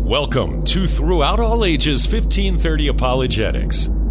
Welcome to Throughout All Ages 1530 Apologetics,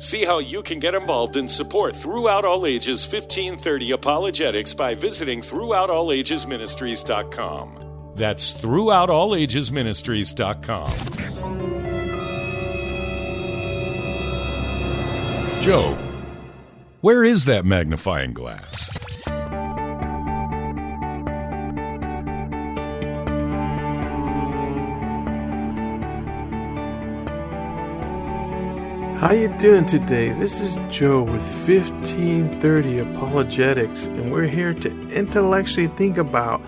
See how you can get involved and support Throughout All Ages 1530 Apologetics by visiting throughoutallagesministries.com. That's throughoutallagesministries.com. Joe, where is that magnifying glass? How you doing today? This is Joe with 1530 Apologetics and we're here to intellectually think about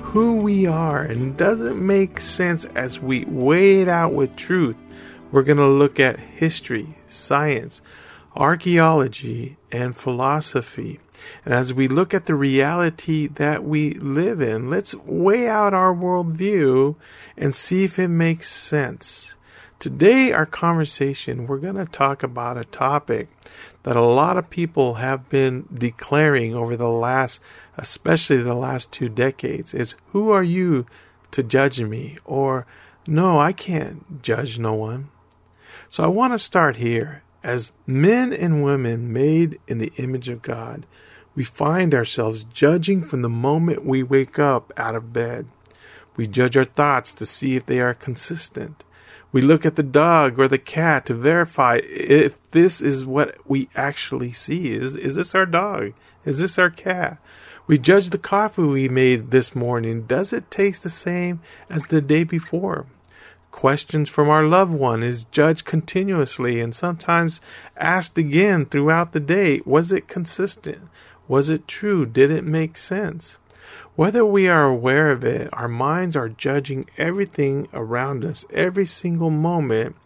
who we are and does it make sense as we weigh it out with truth. We're going to look at history, science, archaeology, and philosophy. And as we look at the reality that we live in, let's weigh out our worldview and see if it makes sense. Today, our conversation, we're going to talk about a topic that a lot of people have been declaring over the last, especially the last two decades, is who are you to judge me? Or, no, I can't judge no one. So I want to start here. As men and women made in the image of God, we find ourselves judging from the moment we wake up out of bed. We judge our thoughts to see if they are consistent. We look at the dog or the cat to verify if this is what we actually see. Is, is this our dog? Is this our cat? We judge the coffee we made this morning. Does it taste the same as the day before? Questions from our loved one is judged continuously and sometimes asked again throughout the day. Was it consistent? Was it true? Did it make sense? Whether we are aware of it, our minds are judging everything around us every single moment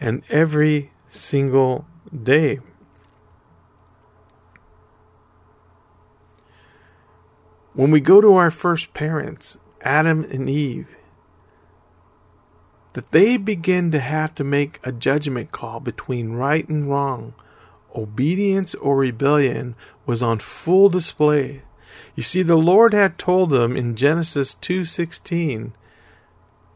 and every single day. When we go to our first parents, Adam and Eve, that they begin to have to make a judgment call between right and wrong, obedience or rebellion was on full display. You see, the Lord had told them in Genesis 2:16,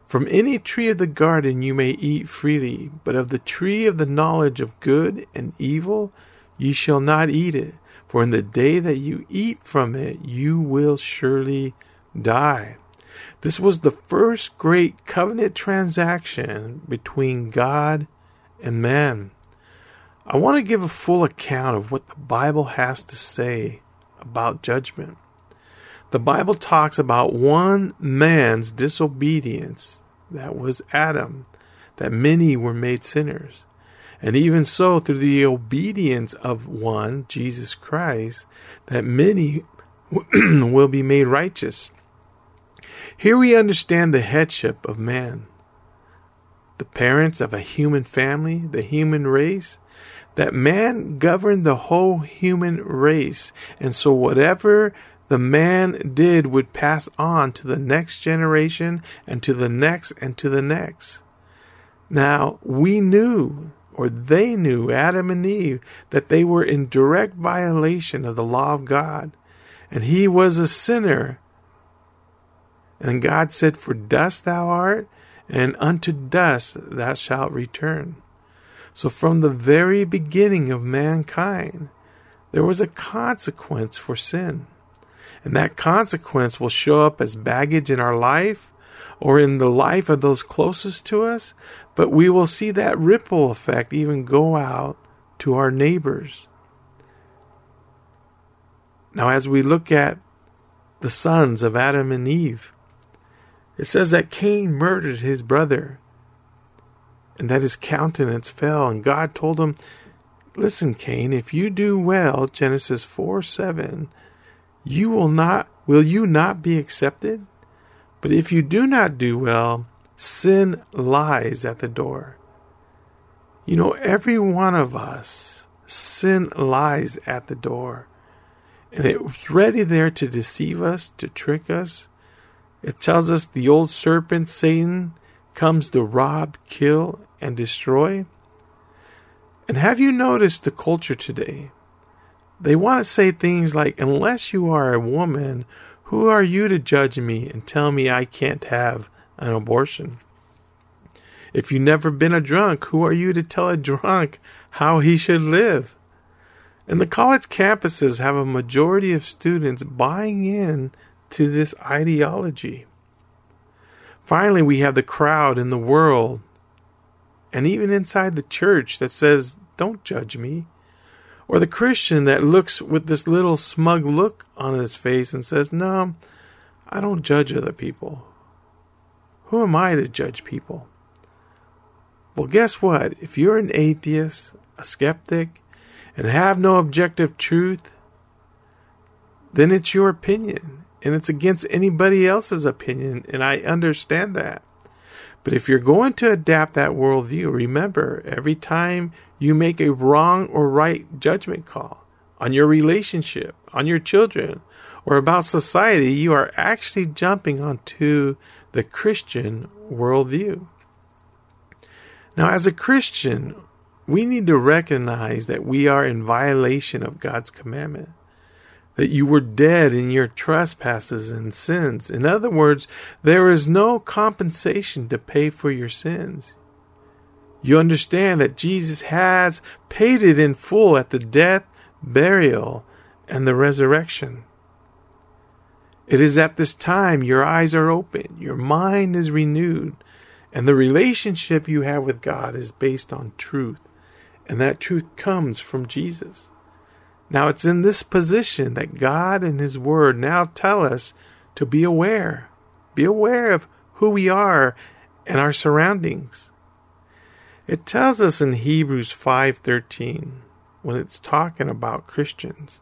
"From any tree of the garden you may eat freely, but of the tree of the knowledge of good and evil ye shall not eat it, for in the day that you eat from it you will surely die." This was the first great covenant transaction between God and man. I want to give a full account of what the Bible has to say about judgment. The Bible talks about one man's disobedience, that was Adam, that many were made sinners. And even so, through the obedience of one, Jesus Christ, that many will be made righteous. Here we understand the headship of man, the parents of a human family, the human race, that man governed the whole human race. And so whatever the man did would pass on to the next generation and to the next and to the next. Now, we knew, or they knew, Adam and Eve, that they were in direct violation of the law of God. And he was a sinner. And God said, For dust thou art, and unto dust thou shalt return. So from the very beginning of mankind, there was a consequence for sin. And that consequence will show up as baggage in our life or in the life of those closest to us, but we will see that ripple effect even go out to our neighbors. Now, as we look at the sons of Adam and Eve, it says that Cain murdered his brother and that his countenance fell. And God told him, Listen, Cain, if you do well, Genesis 4 7, you will not will you not be accepted? But if you do not do well, sin lies at the door. You know, every one of us, sin lies at the door. And it's ready there to deceive us, to trick us. It tells us the old serpent, Satan, comes to rob, kill, and destroy. And have you noticed the culture today? They want to say things like, unless you are a woman, who are you to judge me and tell me I can't have an abortion? If you've never been a drunk, who are you to tell a drunk how he should live? And the college campuses have a majority of students buying in to this ideology. Finally, we have the crowd in the world and even inside the church that says, Don't judge me. Or the Christian that looks with this little smug look on his face and says, No, I don't judge other people. Who am I to judge people? Well, guess what? If you're an atheist, a skeptic, and have no objective truth, then it's your opinion. And it's against anybody else's opinion. And I understand that. But if you're going to adapt that worldview, remember every time you make a wrong or right judgment call on your relationship, on your children, or about society, you are actually jumping onto the Christian worldview. Now, as a Christian, we need to recognize that we are in violation of God's commandment that you were dead in your trespasses and sins. In other words, there is no compensation to pay for your sins. You understand that Jesus has paid it in full at the death, burial, and the resurrection. It is at this time your eyes are open, your mind is renewed, and the relationship you have with God is based on truth. And that truth comes from Jesus. Now it's in this position that God and His Word now tell us to be aware. Be aware of who we are and our surroundings. It tells us in Hebrews 5:13 when it's talking about Christians.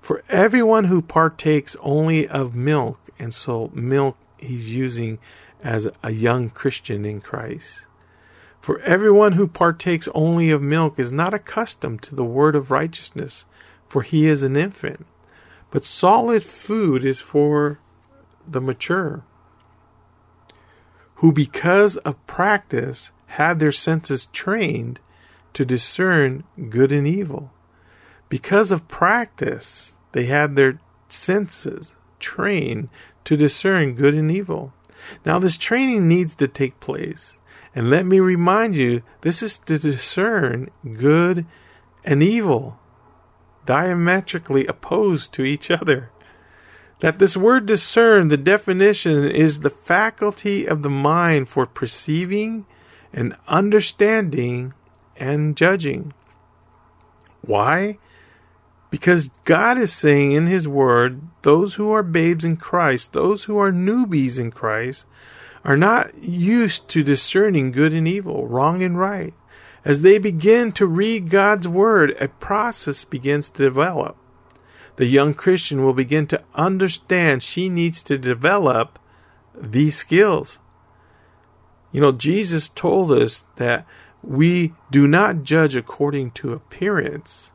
For everyone who partakes only of milk, and so milk he's using as a young Christian in Christ. For everyone who partakes only of milk is not accustomed to the word of righteousness, for he is an infant. But solid food is for the mature, who because of practice have their senses trained to discern good and evil. Because of practice, they have their senses trained to discern good and evil. Now, this training needs to take place. And let me remind you, this is to discern good and evil, diametrically opposed to each other. That this word discern, the definition is the faculty of the mind for perceiving and understanding and judging. Why? Because God is saying in His Word, those who are babes in Christ, those who are newbies in Christ, are not used to discerning good and evil, wrong and right. As they begin to read God's Word, a process begins to develop. The young Christian will begin to understand she needs to develop these skills. You know, Jesus told us that we do not judge according to appearance,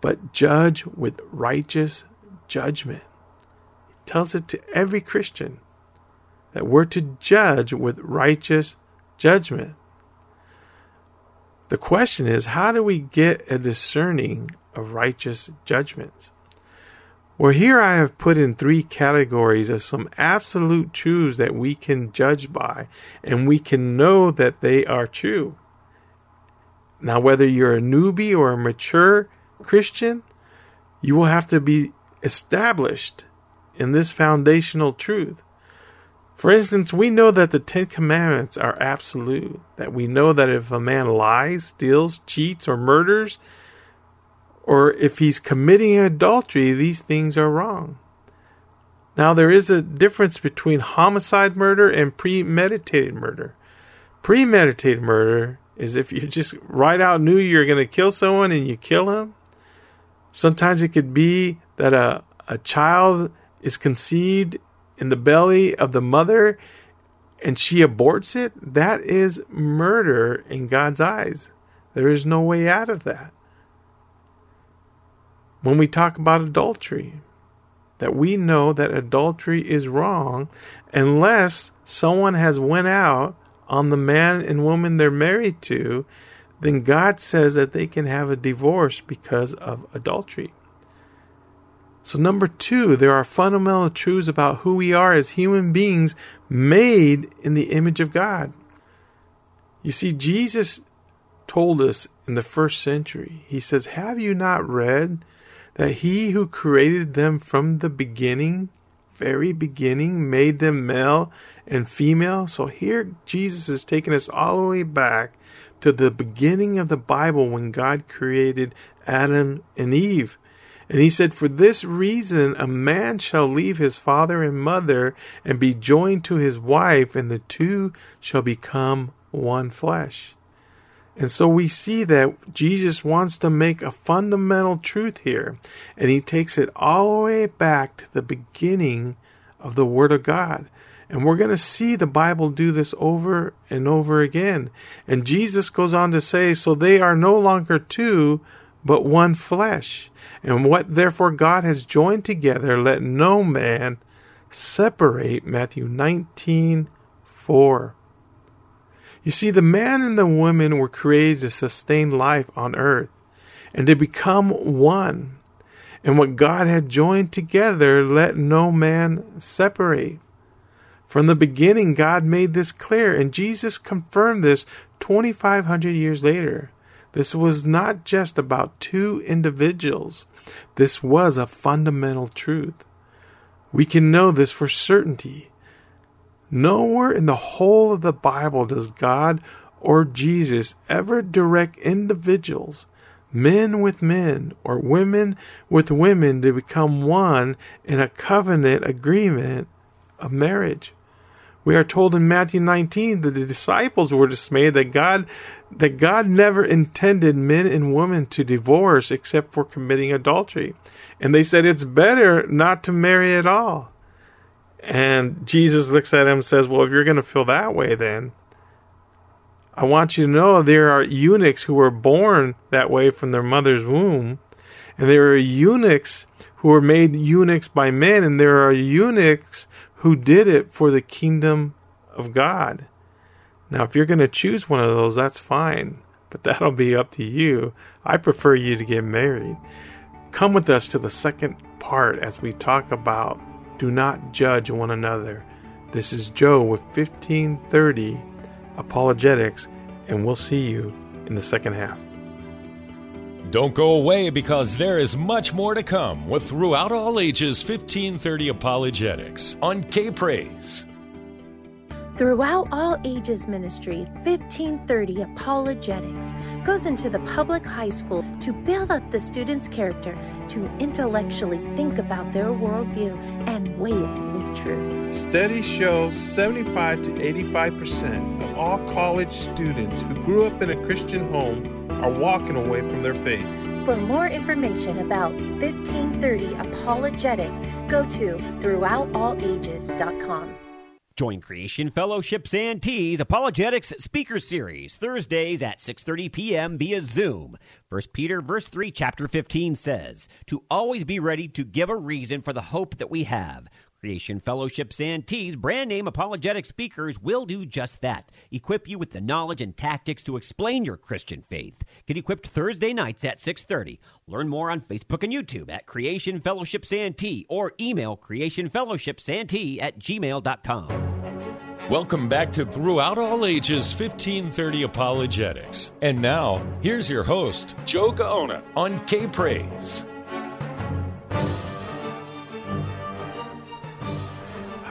but judge with righteous judgment. He tells it to every Christian that we're to judge with righteous judgment. The question is, how do we get a discerning of righteous judgments? Well, here I have put in three categories of some absolute truths that we can judge by, and we can know that they are true. Now, whether you're a newbie or a mature Christian, you will have to be established in this foundational truth. For instance, we know that the Ten Commandments are absolute, that we know that if a man lies, steals, cheats, or murders, or if he's committing adultery, these things are wrong. Now, there is a difference between homicide murder and premeditated murder. Premeditated murder is if you just right out knew you're going to kill someone and you kill him. Sometimes it could be that a, a child is conceived in the belly of the mother and she aborts it, that is murder in God's eyes. There is no way out of that. When we talk about adultery, that we know that adultery is wrong unless someone has went out on the man and woman they're married to, then God says that they can have a divorce because of adultery. So, number two, there are fundamental truths about who we are as human beings made in the image of God. You see, Jesus told us in the first century, He says, Have you not read that He who created them from the beginning, very beginning, made them male and female? So here Jesus is taking us all the way back to the beginning of the Bible when God created Adam and Eve. And he said, For this reason a man shall leave his father and mother and be joined to his wife, and the two shall become one flesh. And so we see that Jesus wants to make a fundamental truth here, and he takes it all the way back to the beginning of the Word of God. And we're going to see the Bible do this over and over again. And Jesus goes on to say, So they are no longer two, but one flesh. And what therefore God has joined together, let no man separate. Matthew 19 4. You see, the man and the woman were created to sustain life on earth and to become one. And what God had joined together, let no man separate. From the beginning, God made this clear, and Jesus confirmed this 2,500 years later. This was not just about two individuals, this was a fundamental truth. We can know this for certainty. Nowhere in the whole of the Bible does God or Jesus ever direct individuals, men with men or women with women, to become one in a covenant agreement of marriage. We are told in Matthew 19 that the disciples were dismayed that God that God never intended men and women to divorce except for committing adultery. And they said it's better not to marry at all. And Jesus looks at him and says, Well, if you're going to feel that way, then I want you to know there are eunuchs who were born that way from their mother's womb. And there are eunuchs who were made eunuchs by men. And there are eunuchs who did it for the kingdom of God. Now, if you're going to choose one of those, that's fine, but that'll be up to you. I prefer you to get married. Come with us to the second part as we talk about do not judge one another. This is Joe with 1530 Apologetics, and we'll see you in the second half. Don't go away because there is much more to come with Throughout All Ages 1530 Apologetics on K Praise. Throughout All Ages Ministry, 1530 Apologetics goes into the public high school to build up the student's character to intellectually think about their worldview and weigh it with truth. Studies show 75 to 85% of all college students who grew up in a Christian home are walking away from their faith. For more information about 1530 Apologetics, go to throughoutallages.com. Join Creation Fellowship Santee's Apologetics Speaker Series Thursdays at 6:30 p.m. via Zoom. 1 Peter verse 3 chapter 15 says, "To always be ready to give a reason for the hope that we have." Creation Fellowship Santee's brand name apologetic speakers will do just that. Equip you with the knowledge and tactics to explain your Christian faith. Get equipped Thursday nights at 6:30. Learn more on Facebook and YouTube at Creation Fellowship Santee or email creationfellowshipsantee at gmail.com. Welcome back to Throughout All Ages 1530 Apologetics. And now, here's your host, Joe Gaona on K Praise.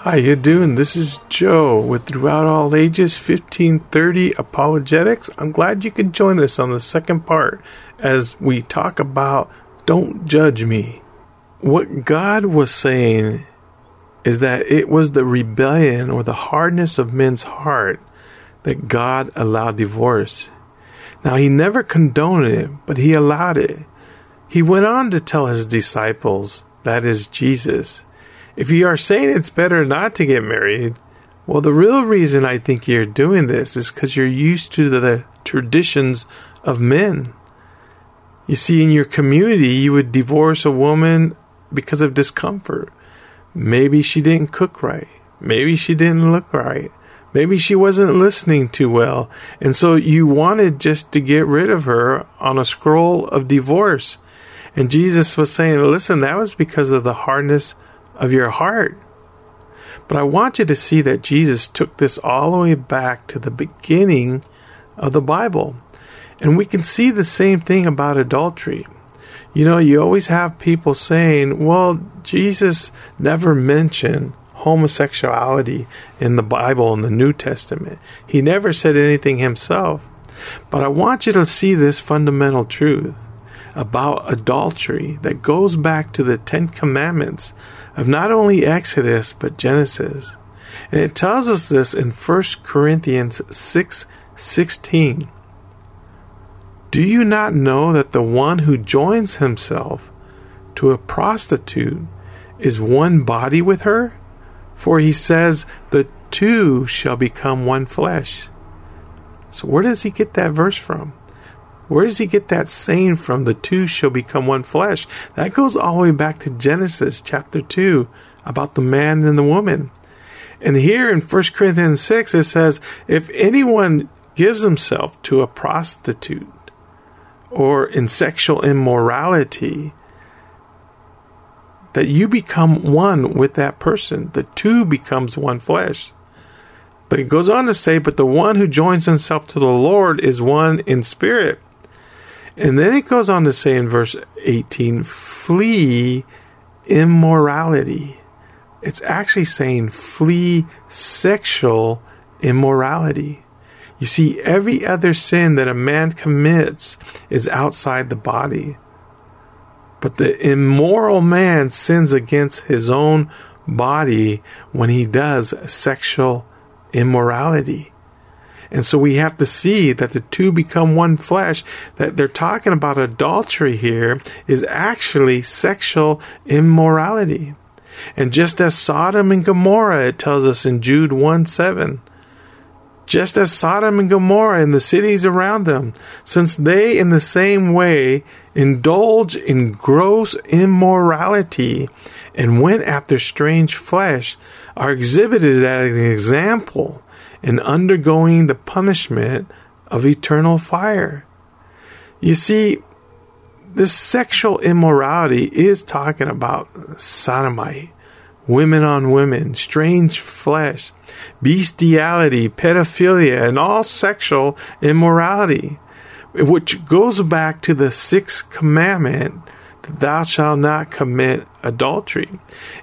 How you doing? This is Joe with Throughout All Ages 1530 Apologetics. I'm glad you could join us on the second part as we talk about Don't Judge Me. What God was saying is that it was the rebellion or the hardness of men's heart that God allowed divorce. Now, He never condoned it, but He allowed it. He went on to tell His disciples, that is Jesus, If you are saying it's better not to get married, well, the real reason I think you're doing this is because you're used to the traditions of men. You see, in your community, you would divorce a woman because of discomfort. Maybe she didn't cook right. Maybe she didn't look right. Maybe she wasn't listening too well. And so you wanted just to get rid of her on a scroll of divorce. And Jesus was saying, listen, that was because of the hardness of your heart. But I want you to see that Jesus took this all the way back to the beginning of the Bible. And we can see the same thing about adultery. You know, you always have people saying, well, Jesus never mentioned homosexuality in the Bible in the New Testament. He never said anything himself. But I want you to see this fundamental truth about adultery that goes back to the Ten Commandments of not only Exodus but Genesis. And it tells us this in 1 Corinthians 6 16. Do you not know that the one who joins himself to a prostitute is one body with her? For he says, The two shall become one flesh. So, where does he get that verse from? Where does he get that saying from? The two shall become one flesh. That goes all the way back to Genesis chapter 2 about the man and the woman. And here in 1 Corinthians 6, it says, If anyone gives himself to a prostitute or in sexual immorality, that you become one with that person. The two becomes one flesh. But it goes on to say, But the one who joins himself to the Lord is one in spirit. And then it goes on to say in verse 18, flee immorality. It's actually saying flee sexual immorality. You see, every other sin that a man commits is outside the body. But the immoral man sins against his own body when he does sexual immorality. And so we have to see that the two become one flesh, that they're talking about adultery here is actually sexual immorality. And just as Sodom and Gomorrah, it tells us in Jude 1 7, just as Sodom and Gomorrah and the cities around them, since they in the same way indulge in gross immorality and went after strange flesh, are exhibited as an example and undergoing the punishment of eternal fire. You see, this sexual immorality is talking about sodomite, women on women, strange flesh, bestiality, pedophilia, and all sexual immorality, which goes back to the sixth commandment that thou shalt not commit adultery.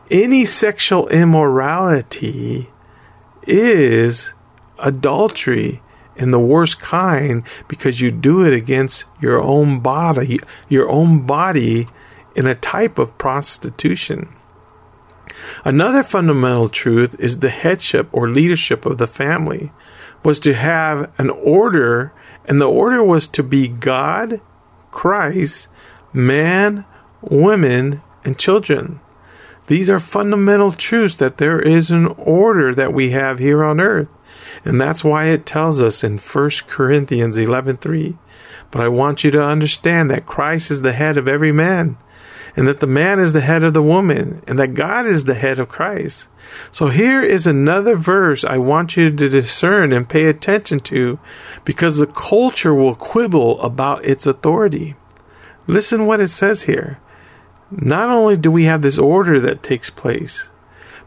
Any sexual immorality is adultery in the worst kind because you do it against your own body, your own body in a type of prostitution. Another fundamental truth is the headship or leadership of the family was to have an order, and the order was to be God, Christ, man, women, and children. These are fundamental truths that there is an order that we have here on earth. And that's why it tells us in 1 Corinthians 11:3, but I want you to understand that Christ is the head of every man, and that the man is the head of the woman, and that God is the head of Christ. So here is another verse I want you to discern and pay attention to because the culture will quibble about its authority. Listen what it says here. Not only do we have this order that takes place,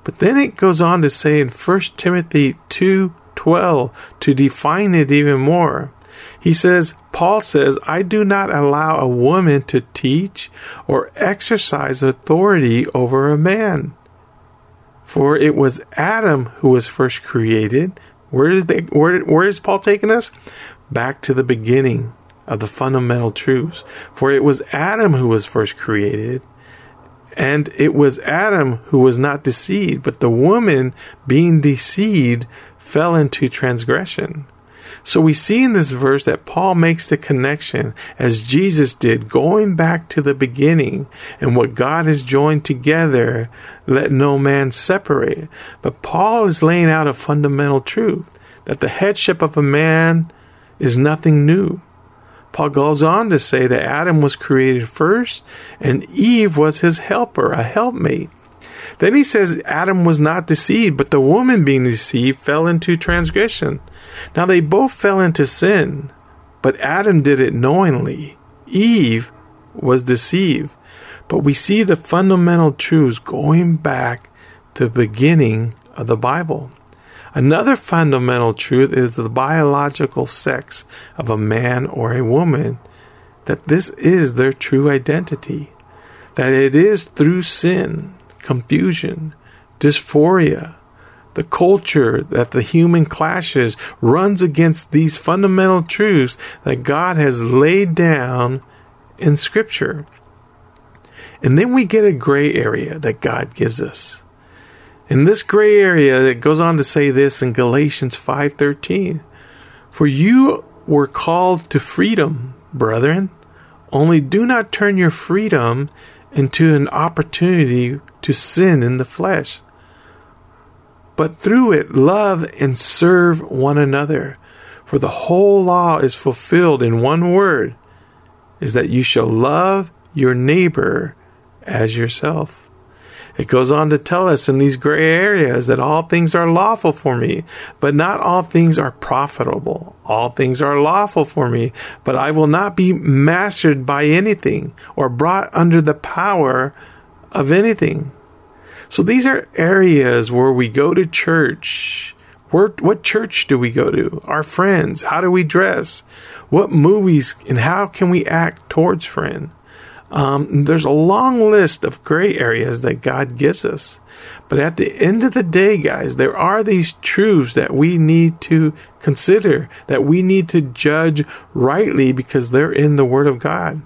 but then it goes on to say in 1 Timothy 2 12 to define it even more. He says, Paul says, I do not allow a woman to teach or exercise authority over a man. For it was Adam who was first created. Where is, they, where, where is Paul taking us? Back to the beginning of the fundamental truths. For it was Adam who was first created, and it was Adam who was not deceived, but the woman being deceived fell into transgression. So we see in this verse that Paul makes the connection as Jesus did, going back to the beginning and what God has joined together, let no man separate. But Paul is laying out a fundamental truth that the headship of a man is nothing new. Paul goes on to say that Adam was created first and Eve was his helper, a helpmate. Then he says Adam was not deceived, but the woman being deceived fell into transgression. Now they both fell into sin, but Adam did it knowingly. Eve was deceived. But we see the fundamental truths going back to the beginning of the Bible. Another fundamental truth is the biological sex of a man or a woman, that this is their true identity, that it is through sin, confusion, dysphoria, the culture that the human clashes runs against these fundamental truths that God has laid down in Scripture. And then we get a gray area that God gives us. In this gray area, it goes on to say this in Galatians 5:13, "For you were called to freedom, brethren, only do not turn your freedom into an opportunity to sin in the flesh." but through it love and serve one another. For the whole law is fulfilled in one word is that you shall love your neighbor as yourself. It goes on to tell us in these gray areas that all things are lawful for me, but not all things are profitable. All things are lawful for me, but I will not be mastered by anything or brought under the power of anything. So these are areas where we go to church. Where, what church do we go to? Our friends. How do we dress? What movies and how can we act towards friend? Um, there's a long list of gray areas that God gives us. But at the end of the day, guys, there are these truths that we need to consider, that we need to judge rightly because they're in the Word of God.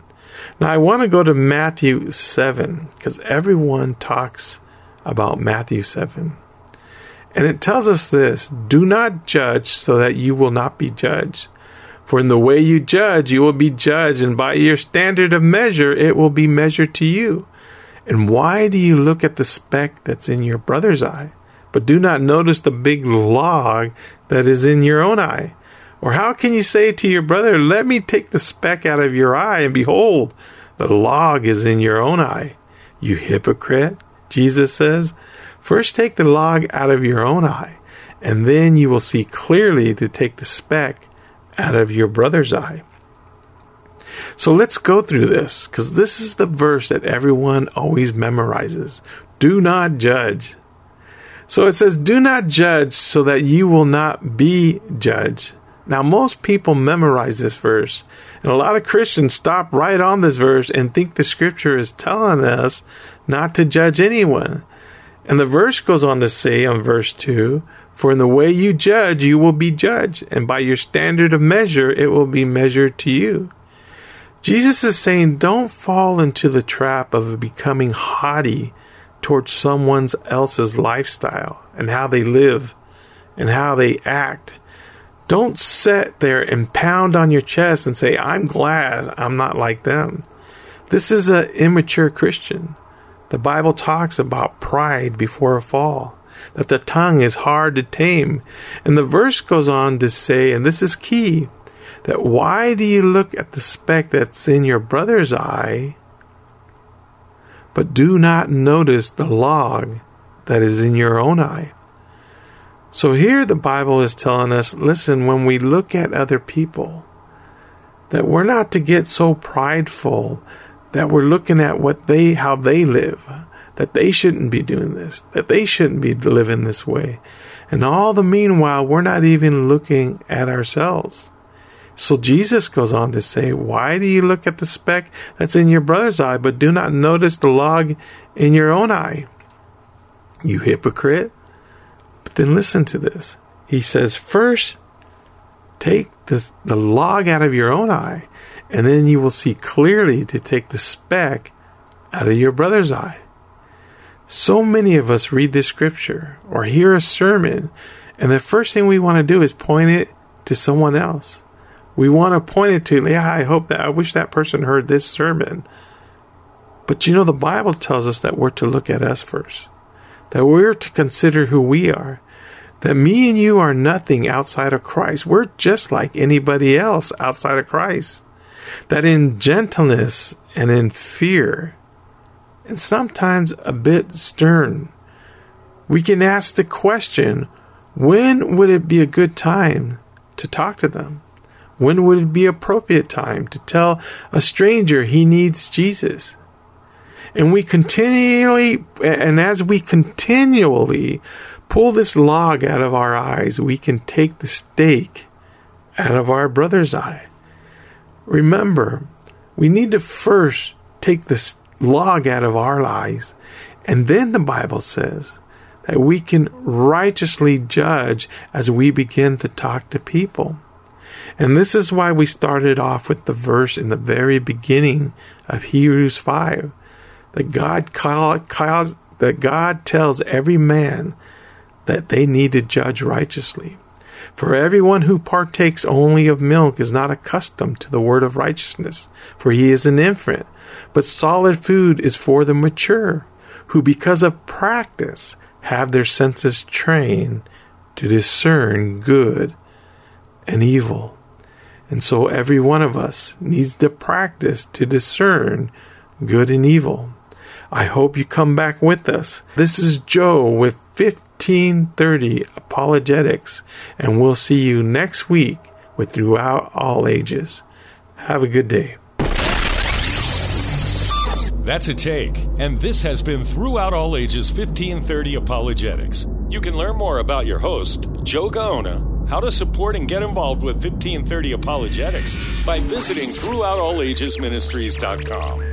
Now, I want to go to Matthew 7 because everyone talks about Matthew 7. And it tells us this do not judge so that you will not be judged. For in the way you judge, you will be judged, and by your standard of measure, it will be measured to you. And why do you look at the speck that's in your brother's eye, but do not notice the big log that is in your own eye? Or how can you say to your brother, Let me take the speck out of your eye, and behold, the log is in your own eye? You hypocrite! Jesus says, First take the log out of your own eye, and then you will see clearly to take the speck out of your brother's eye. So let's go through this, because this is the verse that everyone always memorizes. Do not judge. So it says, Do not judge so that you will not be judged. Now, most people memorize this verse, and a lot of Christians stop right on this verse and think the scripture is telling us not to judge anyone. And the verse goes on to say on verse 2 For in the way you judge, you will be judged, and by your standard of measure, it will be measured to you. Jesus is saying, don't fall into the trap of becoming haughty towards someone else's lifestyle and how they live and how they act. Don't sit there and pound on your chest and say, I'm glad I'm not like them. This is an immature Christian. The Bible talks about pride before a fall, that the tongue is hard to tame. And the verse goes on to say, and this is key, that why do you look at the speck that's in your brother's eye, but do not notice the log that is in your own eye? So here the Bible is telling us listen, when we look at other people, that we're not to get so prideful that we're looking at what they how they live that they shouldn't be doing this that they shouldn't be living this way. And all the meanwhile we're not even looking at ourselves. So jesus goes on to say why do you look at the speck that's in your brother's eye but do not notice the log in your own eye? You hypocrite but then listen to this he says first take this, the log out of your own eye and then you will see clearly to take the speck out of your brother's eye. So many of us read this scripture or hear a sermon, and the first thing we want to do is point it to someone else. We want to point it to, yeah, I hope that, I wish that person heard this sermon. But you know, the Bible tells us that we're to look at us first, that we're to consider who we are, that me and you are nothing outside of Christ. We're just like anybody else outside of Christ. That in gentleness and in fear, and sometimes a bit stern, we can ask the question when would it be a good time to talk to them? When would it be appropriate time to tell a stranger he needs Jesus? And we continually, and as we continually pull this log out of our eyes, we can take the stake out of our brother's eye. Remember, we need to first take this log out of our eyes, and then the Bible says that we can righteously judge as we begin to talk to people. And this is why we started off with the verse in the very beginning of Hebrews 5 that God calls, that God tells every man that they need to judge righteously. For everyone who partakes only of milk is not accustomed to the word of righteousness, for he is an infant. But solid food is for the mature, who because of practice have their senses trained to discern good and evil. And so every one of us needs to practice to discern good and evil. I hope you come back with us. This is Joe with 1530 Apologetics, and we'll see you next week with Throughout All Ages. Have a good day. That's a take, and this has been Throughout All Ages 1530 Apologetics. You can learn more about your host, Joe Gaona, how to support and get involved with 1530 Apologetics by visiting throughoutallagesministries.com.